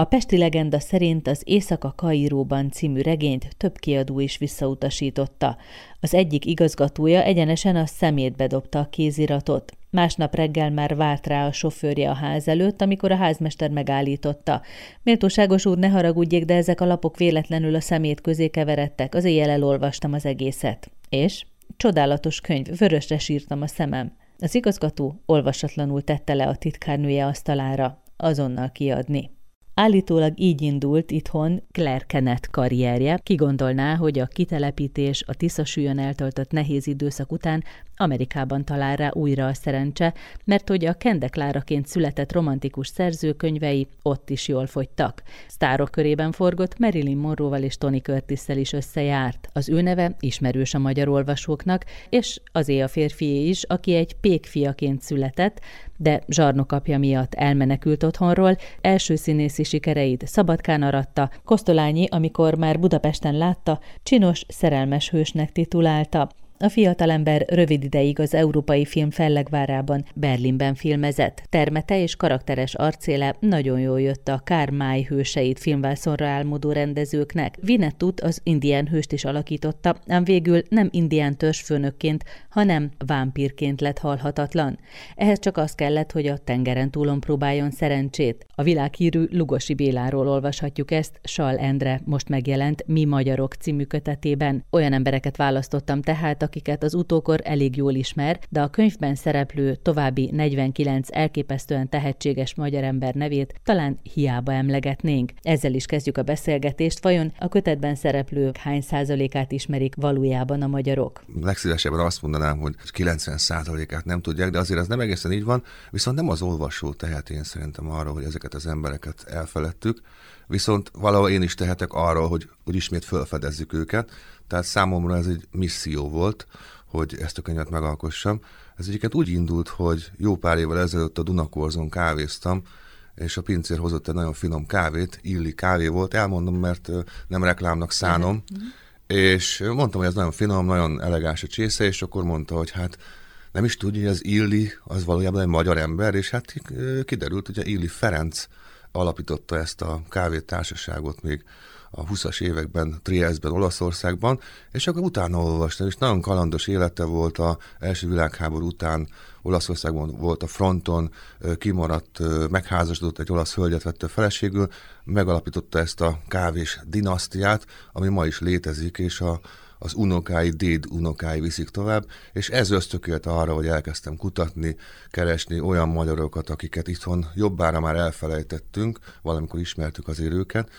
A Pesti legenda szerint az Éjszaka Kairóban című regényt több kiadó is visszautasította. Az egyik igazgatója egyenesen a szemétbe dobta a kéziratot. Másnap reggel már várt rá a sofőrje a ház előtt, amikor a házmester megállította. Méltóságos úr, ne haragudjék, de ezek a lapok véletlenül a szemét közé keveredtek. Az éjjel elolvastam az egészet. És? Csodálatos könyv, vörösre sírtam a szemem. Az igazgató olvasatlanul tette le a titkárnője asztalára. Azonnal kiadni. Állítólag így indult itthon Claire Kenneth karrierje. Ki gondolná, hogy a kitelepítés, a Tiszasúlyon eltöltött nehéz időszak után Amerikában talál rá újra a szerencse, mert hogy a Kendekláraként született romantikus szerzőkönyvei ott is jól fogytak. Sztárok körében forgott Marilyn Monroe-val és Tony curtis is összejárt. Az ő neve ismerős a magyar olvasóknak, és az a férfié is, aki egy pékfiaként született, de zsarnokapja miatt elmenekült otthonról, első színészi sikereit Szabadkán aratta, Kosztolányi, amikor már Budapesten látta, csinos, szerelmes hősnek titulálta. A fiatalember rövid ideig az európai film fellegvárában, Berlinben filmezett. Termete és karakteres arcéle nagyon jól jött a Kármáj hőseit filmvászonra álmodó rendezőknek. Vinettut az indián hőst is alakította, ám végül nem indián törzsfőnökként, hanem vámpírként lett halhatatlan. Ehhez csak az kellett, hogy a tengeren túlon próbáljon szerencsét. A világhírű Lugosi Béláról olvashatjuk ezt, Sal Endre most megjelent Mi Magyarok című kötetében. Olyan embereket választottam tehát, akiket az utókor elég jól ismer, de a könyvben szereplő további 49 elképesztően tehetséges magyar ember nevét talán hiába emlegetnénk. Ezzel is kezdjük a beszélgetést, vajon a kötetben szereplők hány százalékát ismerik valójában a magyarok? Legszívesebben azt mondanám, hogy 90 százalékát nem tudják, de azért ez nem egészen így van, viszont nem az olvasó tehet én szerintem arra, hogy ezeket az embereket elfeledtük, viszont valahol én is tehetek arról, hogy, hogy ismét felfedezzük őket, tehát számomra ez egy misszió volt, hogy ezt a könyvet megalkossam. Ez egyébként úgy indult, hogy jó pár évvel ezelőtt a Dunakorzon kávéztam, és a pincér hozott egy nagyon finom kávét, illi kávé volt, elmondom, mert nem reklámnak szánom, mm-hmm. és mondtam, hogy ez nagyon finom, nagyon elegáns a csésze, és akkor mondta, hogy hát nem is tudja, hogy az Illi az valójában egy magyar ember, és hát kiderült, hogy a Illi Ferenc alapította ezt a kávétársaságot még a 20-as években Triestben, Olaszországban, és akkor utána olvastam, és nagyon kalandos élete volt a első világháború után, Olaszországban volt a fronton, kimaradt, megházasodott, egy olasz hölgyet vette feleségül, megalapította ezt a kávés dinasztiát, ami ma is létezik, és a, az unokái, déd unokái viszik tovább, és ez ösztökélt arra, hogy elkezdtem kutatni, keresni olyan magyarokat, akiket itthon jobbára már elfelejtettünk, valamikor ismertük azért őket,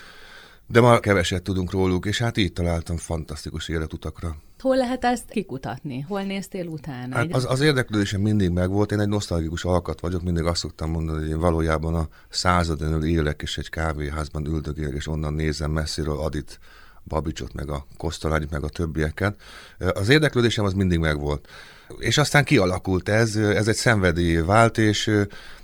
de már keveset tudunk róluk, és hát így találtam fantasztikus életutakra. Hol lehet ezt kikutatni? Hol néztél utána? Hát az, az érdeklődésem mindig megvolt. Én egy nosztalgikus alkat vagyok, mindig azt szoktam mondani, hogy én valójában a századon élek, és egy kávéházban üldögélek, és onnan nézem messziről Adit Babicsot, meg a Kosztolágyt, meg a többieket. Az érdeklődésem az mindig megvolt. És aztán kialakult ez, ez egy szenvedély vált, és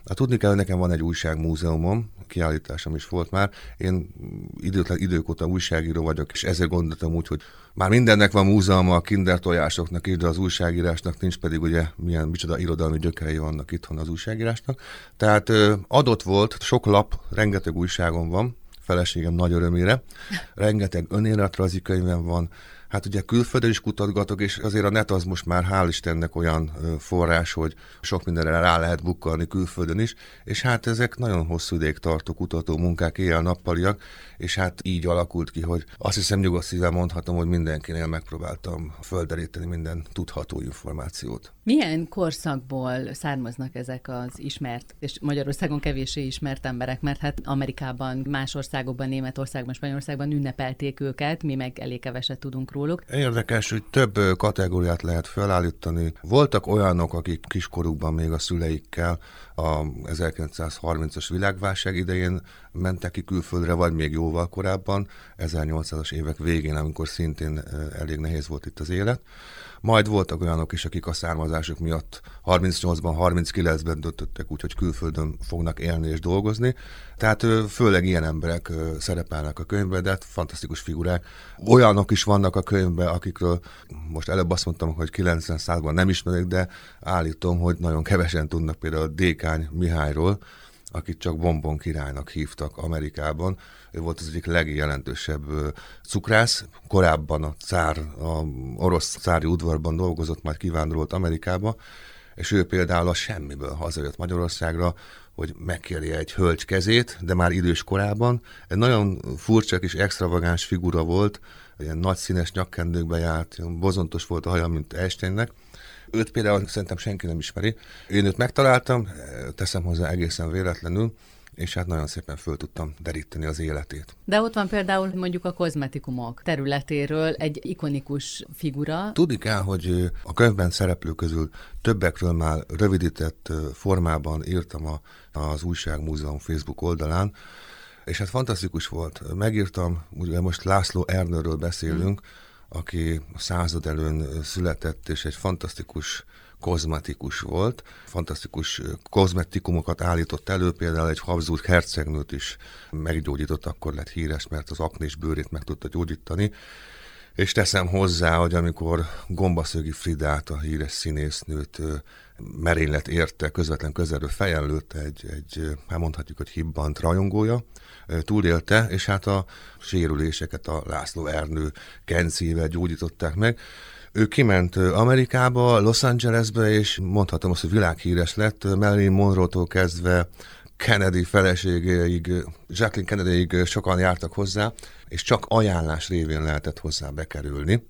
tudni kell, hogy nekem van egy újságmúzeumom, kiállításom is volt már. Én időtlen idők óta újságíró vagyok, és ezért gondoltam úgy, hogy már mindennek van múzeuma, a kinder tojásoknak is, de az újságírásnak nincs pedig ugye milyen micsoda irodalmi gyökerei vannak itthon az újságírásnak. Tehát adott volt, sok lap, rengeteg újságom van, feleségem nagy örömére. Rengeteg önéletrajzi könyvem van, Hát ugye külföldön is kutatgatok, és azért a net az most már hál' Istennek olyan forrás, hogy sok mindenre rá lehet bukkalni külföldön is, és hát ezek nagyon hosszú ideig tartó kutató munkák, éjjel-nappaliak, és hát így alakult ki, hogy azt hiszem nyugodt szívvel mondhatom, hogy mindenkinél megpróbáltam földeríteni minden tudható információt. Milyen korszakból származnak ezek az ismert, és Magyarországon kevéssé ismert emberek, mert hát Amerikában, más országokban, Németországban, Spanyolországban ünnepelték őket, mi meg elég keveset tudunk róluk. Érdekes, hogy több kategóriát lehet felállítani. Voltak olyanok, akik kiskorukban még a szüleikkel a 1930-as világválság idején mentek ki külföldre, vagy még jóval korábban, 1800-as évek végén, amikor szintén elég nehéz volt itt az élet. Majd voltak olyanok is, akik a származásuk miatt 38-ban, 39-ben döntöttek úgy, hogy külföldön fognak élni és dolgozni. Tehát főleg ilyen emberek szerepelnek a könyvben, de hát fantasztikus figurák. Olyanok is vannak a könyvben, akikről most előbb azt mondtam, hogy 90 ban nem ismerik, de állítom, hogy nagyon kevesen tudnak például Dékány Mihályról, akit csak Bombon királynak hívtak Amerikában. Ő volt az egyik legjelentősebb cukrász. Korábban a cár, a orosz cári udvarban dolgozott, majd kivándorolt Amerikába, és ő például a semmiből hazajött Magyarországra, hogy megkérje egy hölgy kezét, de már idős korában. Egy nagyon furcsa és extravagáns figura volt, ilyen nagy színes nyakkendőkbe járt, bozontos volt a haja, mint Einsteinnek. Őt például szerintem senki nem ismeri. Én őt megtaláltam, teszem hozzá egészen véletlenül, és hát nagyon szépen föl tudtam deríteni az életét. De ott van például mondjuk a kozmetikumok területéről egy ikonikus figura. Tudni kell, hogy a könyvben szereplő közül többekről már rövidített formában írtam a, az Újságmúzeum Facebook oldalán, és hát fantasztikus volt. Megírtam, ugye most László Ernőről beszélünk, mm. Aki a század előn született, és egy fantasztikus kozmetikus volt, fantasztikus kozmetikumokat állított elő, például egy Habsburg hercegnőt is meggyógyított, akkor lett híres, mert az aknés bőrét meg tudta gyógyítani, és teszem hozzá, hogy amikor Gombaszögi Fridát, a híres színésznőt merénylet érte, közvetlen közelről fejen lőtte egy, egy, hát mondhatjuk, hogy hibbant rajongója, túlélte, és hát a sérüléseket a László Ernő kencével gyógyították meg. Ő kiment Amerikába, Los Angelesbe, és mondhatom azt, hogy világhíres lett, Marilyn Monroe-tól kezdve Kennedy feleségéig, Jacqueline Kennedyig sokan jártak hozzá, és csak ajánlás révén lehetett hozzá bekerülni.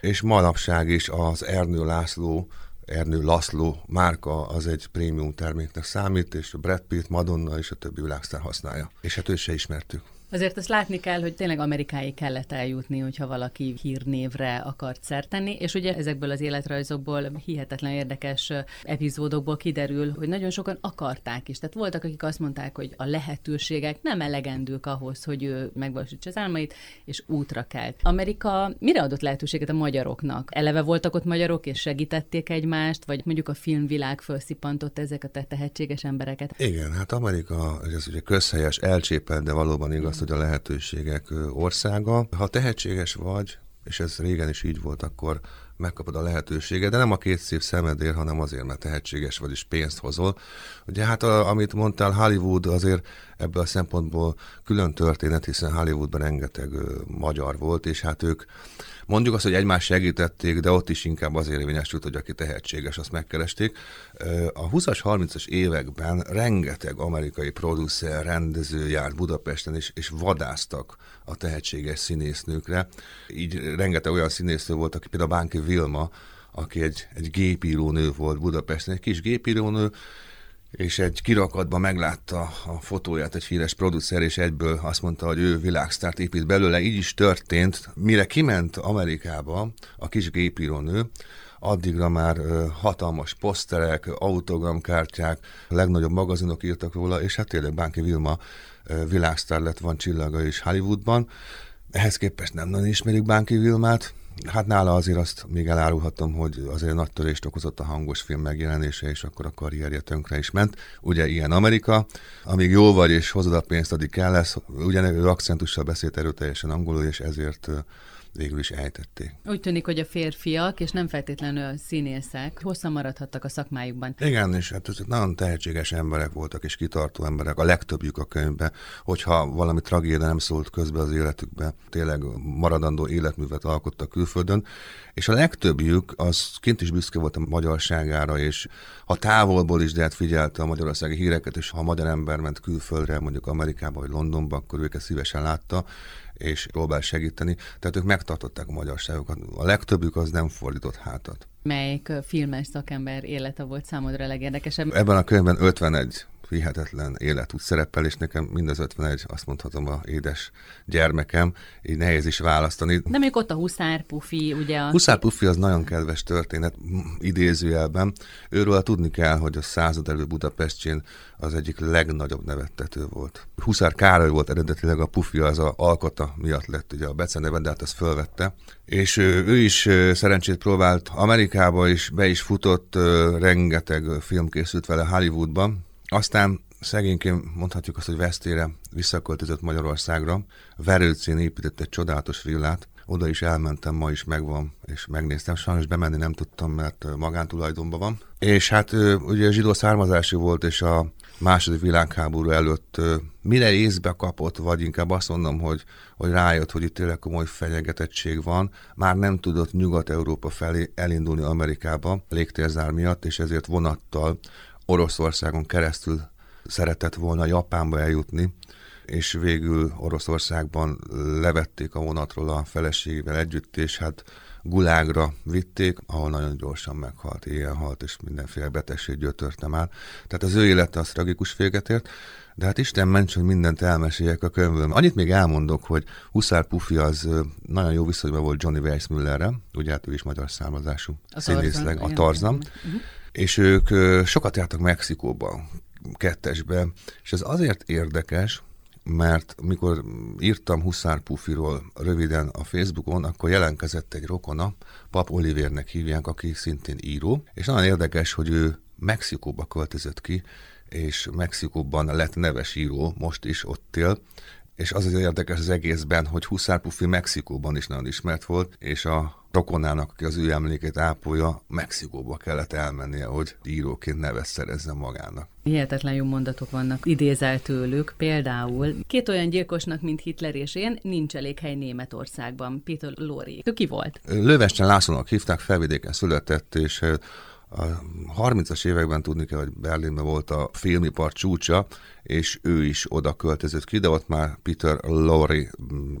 És manapság is az Ernő László Ernő Laszló márka az egy prémium terméknek számít, és a Brad Pitt, Madonna és a többi világsztár használja. És hát őt se ismertük. Azért azt látni kell, hogy tényleg Amerikáig kellett eljutni, hogyha valaki hírnévre akart szert és ugye ezekből az életrajzokból hihetetlen érdekes epizódokból kiderül, hogy nagyon sokan akarták is. Tehát voltak, akik azt mondták, hogy a lehetőségek nem elegendők ahhoz, hogy ő megvalósítsa az álmait, és útra kelt. Amerika mire adott lehetőséget a magyaroknak? Eleve voltak ott magyarok, és segítették egymást, vagy mondjuk a filmvilág felszippantott ezeket a tehetséges embereket? Igen, hát Amerika, ez ugye közhelyes, elcsépelt, de valóban igaz, azt, hogy a lehetőségek országa. Ha tehetséges vagy, és ez régen is így volt, akkor megkapod a lehetőséget, de nem a két szép szemedér, hanem azért, mert tehetséges vagy, és pénzt hozol. Ugye hát, a, amit mondtál, Hollywood azért ebből a szempontból külön történet, hiszen Hollywoodban rengeteg magyar volt, és hát ők Mondjuk azt, hogy egymást segítették, de ott is inkább azért érvényesült, hogy aki tehetséges, azt megkeresték. A 20-as, 30-as években rengeteg amerikai producer, rendező járt Budapesten, és, és vadáztak a tehetséges színésznőkre. Így rengeteg olyan színésznő volt, aki például Bánki Vilma, aki egy, egy gépírónő volt Budapesten, egy kis gépírónő, és egy kirakatban meglátta a fotóját egy híres producer, és egyből azt mondta, hogy ő világsztárt épít belőle. Így is történt. Mire kiment Amerikába a kis gépírónő, addigra már hatalmas poszterek, autogramkártyák, legnagyobb magazinok írtak róla, és hát tényleg Bánki Vilma világsztár lett, van csillaga is Hollywoodban. Ehhez képest nem nagyon ismerik Bánki Vilmát, Hát nála azért azt még elárulhatom, hogy azért nagy törést okozott a hangos film megjelenése, és akkor a karrierje tönkre is ment. Ugye ilyen Amerika, amíg jó vagy és hozod a pénzt, addig kell lesz. Ugyanevő akcentussal beszélt erőteljesen angolul, és ezért végül is ejtették. Úgy tűnik, hogy a férfiak, és nem feltétlenül színészek, hosszan maradhattak a szakmájukban. Igen, és hát ezek nagyon tehetséges emberek voltak, és kitartó emberek, a legtöbbjük a könyvben, hogyha valami tragédia nem szólt közbe az életükbe, tényleg maradandó életművet alkottak külföldön, és a legtöbbjük az kint is büszke volt a magyarságára, és ha távolból is, de hát figyelte a magyarországi híreket, és ha a magyar ember ment külföldre, mondjuk Amerikába vagy Londonba, akkor őket szívesen látta, és próbál segíteni. Tehát ők megtartották a magyarságokat. A legtöbbük az nem fordított hátat. Melyik filmes szakember élete volt számodra a legérdekesebb? Ebben a könyvben 51 hihetetlen életút szerepel, és nekem mind az 51, azt mondhatom, a édes gyermekem, így nehéz is választani. De még ott a Huszár Pufi, ugye? A... Huszár Pufi az nagyon kedves történet, idézőjelben. Őről tudni kell, hogy a század elő Budapestjén az egyik legnagyobb nevettető volt. Huszár Károly volt eredetileg a Pufi, az a alkota miatt lett ugye a beceneve, de hát ezt fölvette. És ő is szerencsét próbált Amerikába is, be is futott, rengeteg film készült vele Hollywoodban, aztán szegényként mondhatjuk azt, hogy vesztére visszaköltözött Magyarországra, Verőcén épített egy csodálatos villát, oda is elmentem, ma is megvan, és megnéztem. Sajnos bemenni nem tudtam, mert magántulajdonban van. És hát ugye zsidó származású volt, és a második világháború előtt mire észbe kapott, vagy inkább azt mondom, hogy, hogy rájött, hogy itt tényleg komoly fenyegetettség van, már nem tudott Nyugat-Európa felé elindulni Amerikába légtérzár miatt, és ezért vonattal Oroszországon keresztül szeretett volna Japánba eljutni, és végül Oroszországban levették a vonatról a feleségével együtt, és hát gulágra vitték, ahol nagyon gyorsan meghalt, éjjel halt, és mindenféle betegség gyötörte már. Tehát az ő élete az tragikus véget ért, de hát Isten ments, hogy mindent elmeséljek a könyvből. Annyit még elmondok, hogy Huszár Pufi az nagyon jó viszonyban volt Johnny Weissmüllerre, ugye hát ő is magyar származású színészleg, a Tarzan, uh-huh. És ők sokat jártak Mexikóban, kettesbe, és ez azért érdekes, mert mikor írtam Huszár Pufiról röviden a Facebookon, akkor jelentkezett egy rokona, Pap Olivérnek hívják, aki szintén író, és nagyon érdekes, hogy ő Mexikóba költözött ki, és Mexikóban lett neves író, most is ott él, és az az érdekes az egészben, hogy Huszár Pufi Mexikóban is nagyon ismert volt, és a rokonának, aki az ő emlékét ápolja, Mexikóba kellett elmennie, hogy íróként nevet szerezzen magának. Hihetetlen jó mondatok vannak idézel tőlük. Például két olyan gyilkosnak, mint Hitler és én, nincs elég hely Németországban. Peter Lori. Ő ki volt? Lövesten Lászlónak hívták, felvidéken született, és a 30-as években tudni kell, hogy Berlinben volt a filmipar csúcsa, és ő is oda költözött ki, de ott már Peter Lorre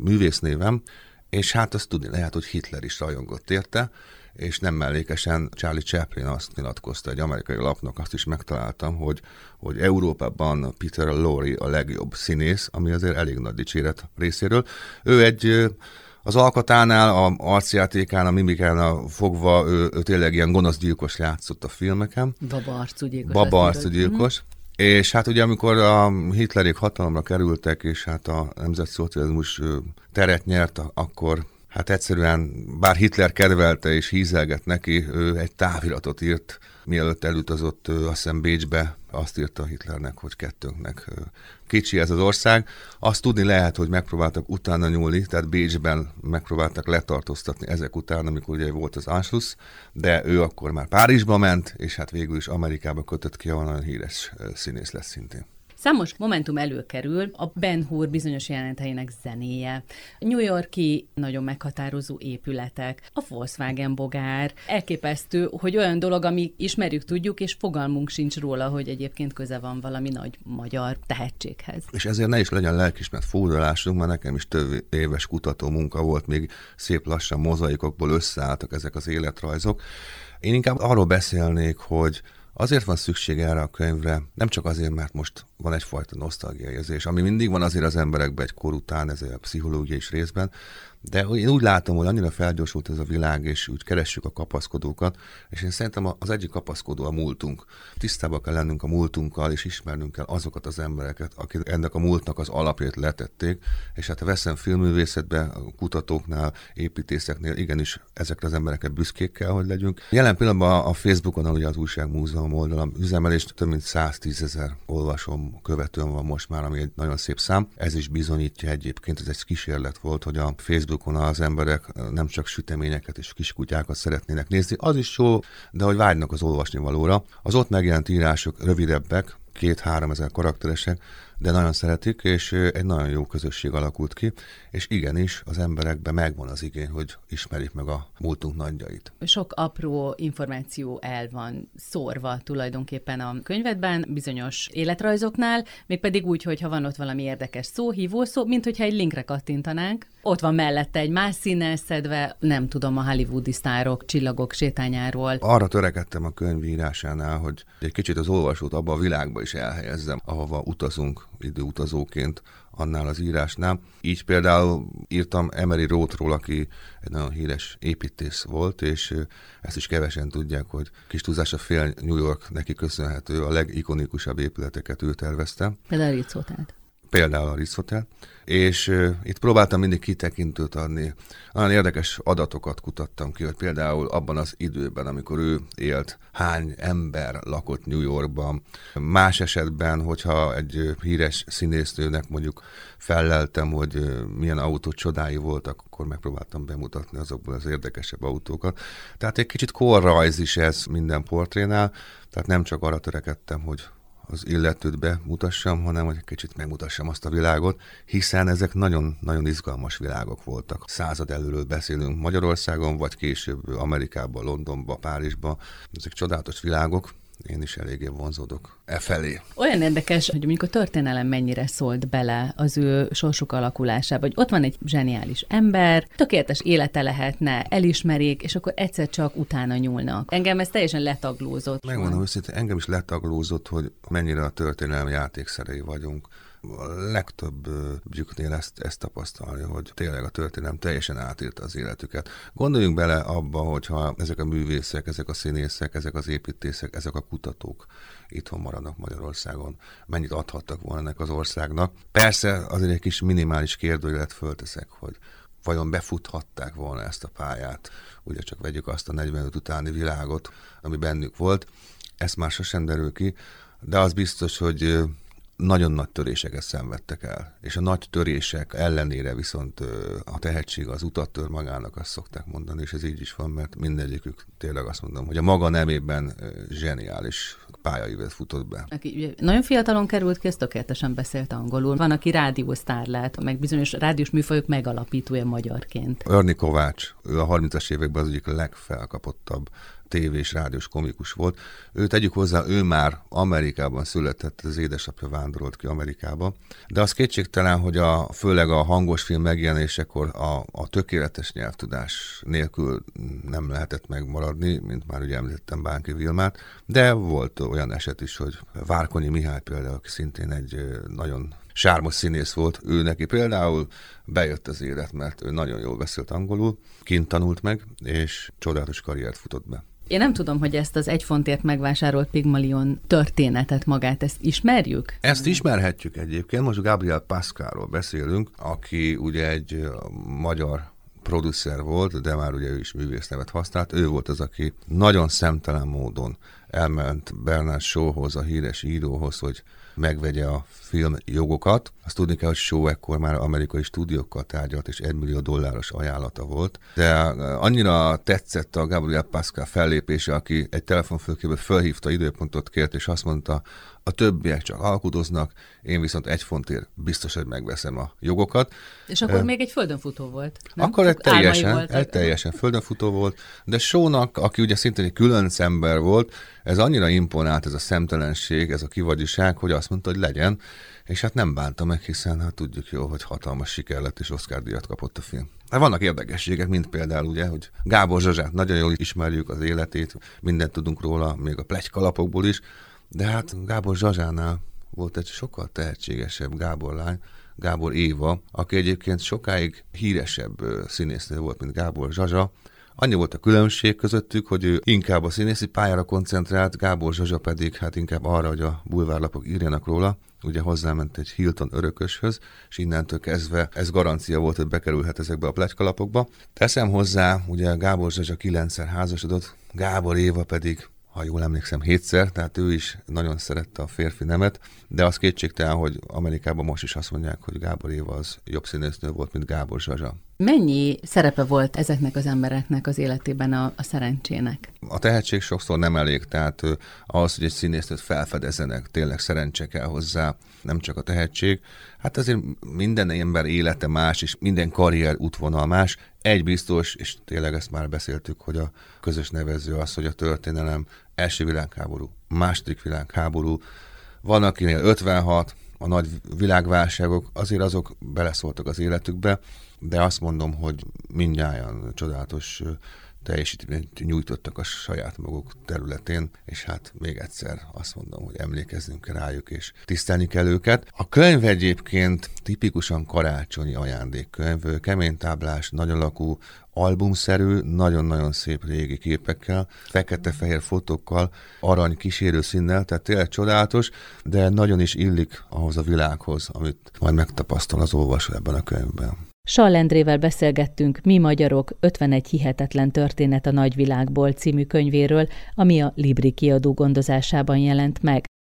művésznévem, és hát azt tudni lehet, hogy Hitler is rajongott érte, és nem mellékesen Charlie Chaplin azt nyilatkozta egy amerikai lapnak, azt is megtaláltam, hogy, hogy Európában Peter Lorre a legjobb színész, ami azért elég nagy dicséret részéről. Ő egy az alkatánál, a arcjátékán, a mimikánál fogva ő, ő tényleg ilyen gonosz gyilkos játszott a filmeken. Baba arcú gyilkos. Baba arcú gyilkos. Mm-hmm. És hát ugye amikor a Hitlerék hatalomra kerültek, és hát a nemzetszocializmus teret nyert, akkor hát egyszerűen, bár Hitler kedvelte és hízelget neki, ő egy táviratot írt, mielőtt elutazott, azt hiszem Bécsbe, azt írta Hitlernek, hogy kettőnknek kicsi ez az ország. Azt tudni lehet, hogy megpróbáltak utána nyúlni, tehát Bécsben megpróbáltak letartóztatni ezek után, amikor ugye volt az Anschluss, de ő akkor már Párizsba ment, és hát végül is Amerikába kötött ki, ahol nagyon híres színész lesz szintén. Számos momentum előkerül a Ben Hur bizonyos jeleneteinek zenéje, New Yorki nagyon meghatározó épületek, a Volkswagen bogár, elképesztő, hogy olyan dolog, ami ismerjük, tudjuk, és fogalmunk sincs róla, hogy egyébként köze van valami nagy magyar tehetséghez. És ezért ne is legyen lelkismert fordulásunk, mert nekem is több éves kutató munka volt, még szép lassan mozaikokból összeálltak ezek az életrajzok. Én inkább arról beszélnék, hogy Azért van szükség erre a könyvre, nem csak azért, mert most van egyfajta nosztalgia érzés, ami mindig van azért az emberekben egy kor után, ez a pszichológiai is részben, de én úgy látom, hogy annyira felgyorsult ez a világ, és úgy keressük a kapaszkodókat, és én szerintem az egyik kapaszkodó a múltunk. Tisztában kell lennünk a múltunkkal, és ismernünk kell azokat az embereket, akik ennek a múltnak az alapját letették, és hát a veszem filmművészetben, a kutatóknál, építészeknél igenis ezekre az embereket büszkék kell, hogy legyünk. Jelen pillanatban a Facebookon, ugye az újságmúzeum oldalam üzemelést több mint 110 ezer olvasom követően van most már, ami egy nagyon szép szám. Ez is bizonyítja egyébként, ez egy kísérlet volt, hogy a Facebook Facebookon az emberek nem csak süteményeket és kiskutyákat szeretnének nézni, az is jó, de hogy vágynak az olvasni valóra. Az ott megjelent írások rövidebbek, két-három ezer karakteresek, de nagyon szeretik, és egy nagyon jó közösség alakult ki, és igenis az emberekben megvan az igény, hogy ismerik meg a múltunk nagyjait. Sok apró információ el van szórva tulajdonképpen a könyvedben, bizonyos életrajzoknál, mégpedig úgy, hogy ha van ott valami érdekes szó, hívó szó, mint hogyha egy linkre kattintanánk, ott van mellette egy más színnel szedve, nem tudom, a hollywoodi sztárok, csillagok sétányáról. Arra törekedtem a könyvírásánál, hogy egy kicsit az olvasót abba a világba is elhelyezzem, ahova utazunk időutazóként annál az írásnál. Így például írtam Emery Rothról, aki egy nagyon híres építész volt, és ezt is kevesen tudják, hogy kis túlzása fél New York neki köszönhető, a legikonikusabb épületeket ő tervezte. Például Ritzótát. Például a Ritz Hotel, és itt próbáltam mindig kitekintőt adni. Olyan érdekes adatokat kutattam ki, hogy például abban az időben, amikor ő élt, hány ember lakott New Yorkban. Más esetben, hogyha egy híres színésznőnek mondjuk felleltem, hogy milyen autó csodái voltak, akkor megpróbáltam bemutatni azokból az érdekesebb autókat. Tehát egy kicsit korrajz is ez minden portrénál, tehát nem csak arra törekedtem, hogy az illetőt bemutassam, hanem hogy egy kicsit megmutassam azt a világot, hiszen ezek nagyon-nagyon izgalmas világok voltak. Század előről beszélünk Magyarországon, vagy később Amerikában, Londonban, Párizsban. Ezek csodálatos világok, én is eléggé vonzódok e felé. Olyan érdekes, hogy mondjuk a történelem mennyire szólt bele az ő sorsuk alakulásába, hogy ott van egy zseniális ember, tökéletes élete lehetne, elismerik, és akkor egyszer csak utána nyúlnak. Engem ez teljesen letaglózott. Megmondom őszintén, engem is letaglózott, hogy mennyire a történelem játékszerei vagyunk a legtöbb bjüknél ezt, ezt tapasztalni, hogy tényleg a történelem teljesen átírta az életüket. Gondoljunk bele abba, hogyha ezek a művészek, ezek a színészek, ezek az építészek, ezek a kutatók itthon maradnak Magyarországon, mennyit adhattak volna ennek az országnak. Persze azért egy kis minimális kérdőjelet fölteszek, hogy vajon befuthatták volna ezt a pályát. Ugye csak vegyük azt a 45 utáni világot, ami bennük volt. Ezt már sosem derül ki, de az biztos, hogy nagyon nagy töréseket szenvedtek el, és a nagy törések ellenére viszont a tehetség az utat tör magának, azt szokták mondani, és ez így is van, mert mindegyikük tényleg azt mondom, hogy a maga nemében zseniális pályaívet futott be. Aki ugye, nagyon fiatalon került ki, ez tökéletesen beszélt angolul. Van, aki rádiósztár lett, meg bizonyos rádiós műfajok megalapítója magyarként. Örni Kovács, ő a 30-as években az egyik legfelkapottabb tévés, rádiós komikus volt. Ő tegyük hozzá, ő már Amerikában született, az édesapja vándorolt ki Amerikába, de az kétségtelen, hogy a, főleg a hangos film megjelenésekor a, a tökéletes nyelvtudás nélkül nem lehetett megmaradni, mint már ugye említettem Bánki Vilmát, de volt olyan eset is, hogy Várkonyi Mihály például, aki szintén egy nagyon sármos színész volt, ő neki például bejött az élet, mert ő nagyon jól beszélt angolul, kint tanult meg, és csodálatos karriert futott be. Én nem tudom, hogy ezt az egy fontért megvásárolt Pigmalion történetet magát, ezt ismerjük? Ezt ismerhetjük egyébként. Most Gabriel Pascalról beszélünk, aki ugye egy magyar producer volt, de már ugye ő is művész nevet használt. Ő volt az, aki nagyon szemtelen módon elment Bernard Shawhoz, a híres íróhoz, hogy megvegye a film jogokat. Azt tudni kell, hogy Shaw ekkor már amerikai stúdiókkal tárgyalt, és 1 millió dolláros ajánlata volt. De annyira tetszett a Gabriel Pascal fellépése, aki egy telefonfülkéből felhívta időpontot, kért, és azt mondta, a többiek csak alkudoznak, én viszont egy fontért biztos, hogy megveszem a jogokat. És akkor uh, még egy földönfutó volt. Nem? Akkor egy teljesen, egy teljesen földönfutó volt, de Sónak, aki ugye szintén egy külön ember volt, ez annyira imponált ez a szemtelenség, ez a kivagyiság, hogy azt mondta, hogy legyen, és hát nem bánta meg, hiszen hát tudjuk jó, hogy hatalmas siker lett, és Oscar díjat kapott a film. Hát vannak érdekességek, mint például ugye, hogy Gábor Zsazsát nagyon jól ismerjük az életét, mindent tudunk róla, még a plegykalapokból is, de hát Gábor Zsazsánál volt egy sokkal tehetségesebb Gábor lány, Gábor Éva, aki egyébként sokáig híresebb színésznő volt, mint Gábor Zsazsa. Annyi volt a különbség közöttük, hogy ő inkább a színészi pályára koncentrált, Gábor Zsazsa pedig hát inkább arra, hogy a bulvárlapok írjanak róla. Ugye hozzáment egy Hilton örököshöz, és innentől kezdve ez garancia volt, hogy bekerülhet ezekbe a pletykalapokba. Teszem hozzá, ugye Gábor Zsazsa kilencszer házasodott, Gábor Éva pedig ha jól emlékszem, hétszer, tehát ő is nagyon szerette a férfi nemet, de az kétségtelen, hogy Amerikában most is azt mondják, hogy Gábor Éva az jobb színésznő volt, mint Gábor Zsazsa. Mennyi szerepe volt ezeknek az embereknek az életében a, a szerencsének? A tehetség sokszor nem elég, tehát ahhoz, hogy egy színésznőt felfedezzenek, tényleg szerencse kell hozzá, nem csak a tehetség. Hát azért minden ember élete más, és minden karrier útvonal más. Egy biztos, és tényleg ezt már beszéltük, hogy a közös nevező az, hogy a történelem első világháború, második világháború, van akinél 56, a nagy világválságok, azért azok beleszóltak az életükbe, de azt mondom, hogy mindjárt csodálatos teljesítményt nyújtottak a saját maguk területén, és hát még egyszer azt mondom, hogy emlékeznünk kell rájuk, és tisztelni kell őket. A könyv egyébként tipikusan karácsonyi ajándékkönyv, kemény táblás, nagy alakú, albumszerű, nagyon-nagyon szép régi képekkel, fekete-fehér fotókkal, arany kísérő színnel, tehát tényleg csodálatos, de nagyon is illik ahhoz a világhoz, amit majd megtapasztal az olvasó ebben a könyvben. Sallendrével beszélgettünk Mi magyarok 51 hihetetlen történet a nagyvilágból című könyvéről, ami a Libri kiadó gondozásában jelent meg.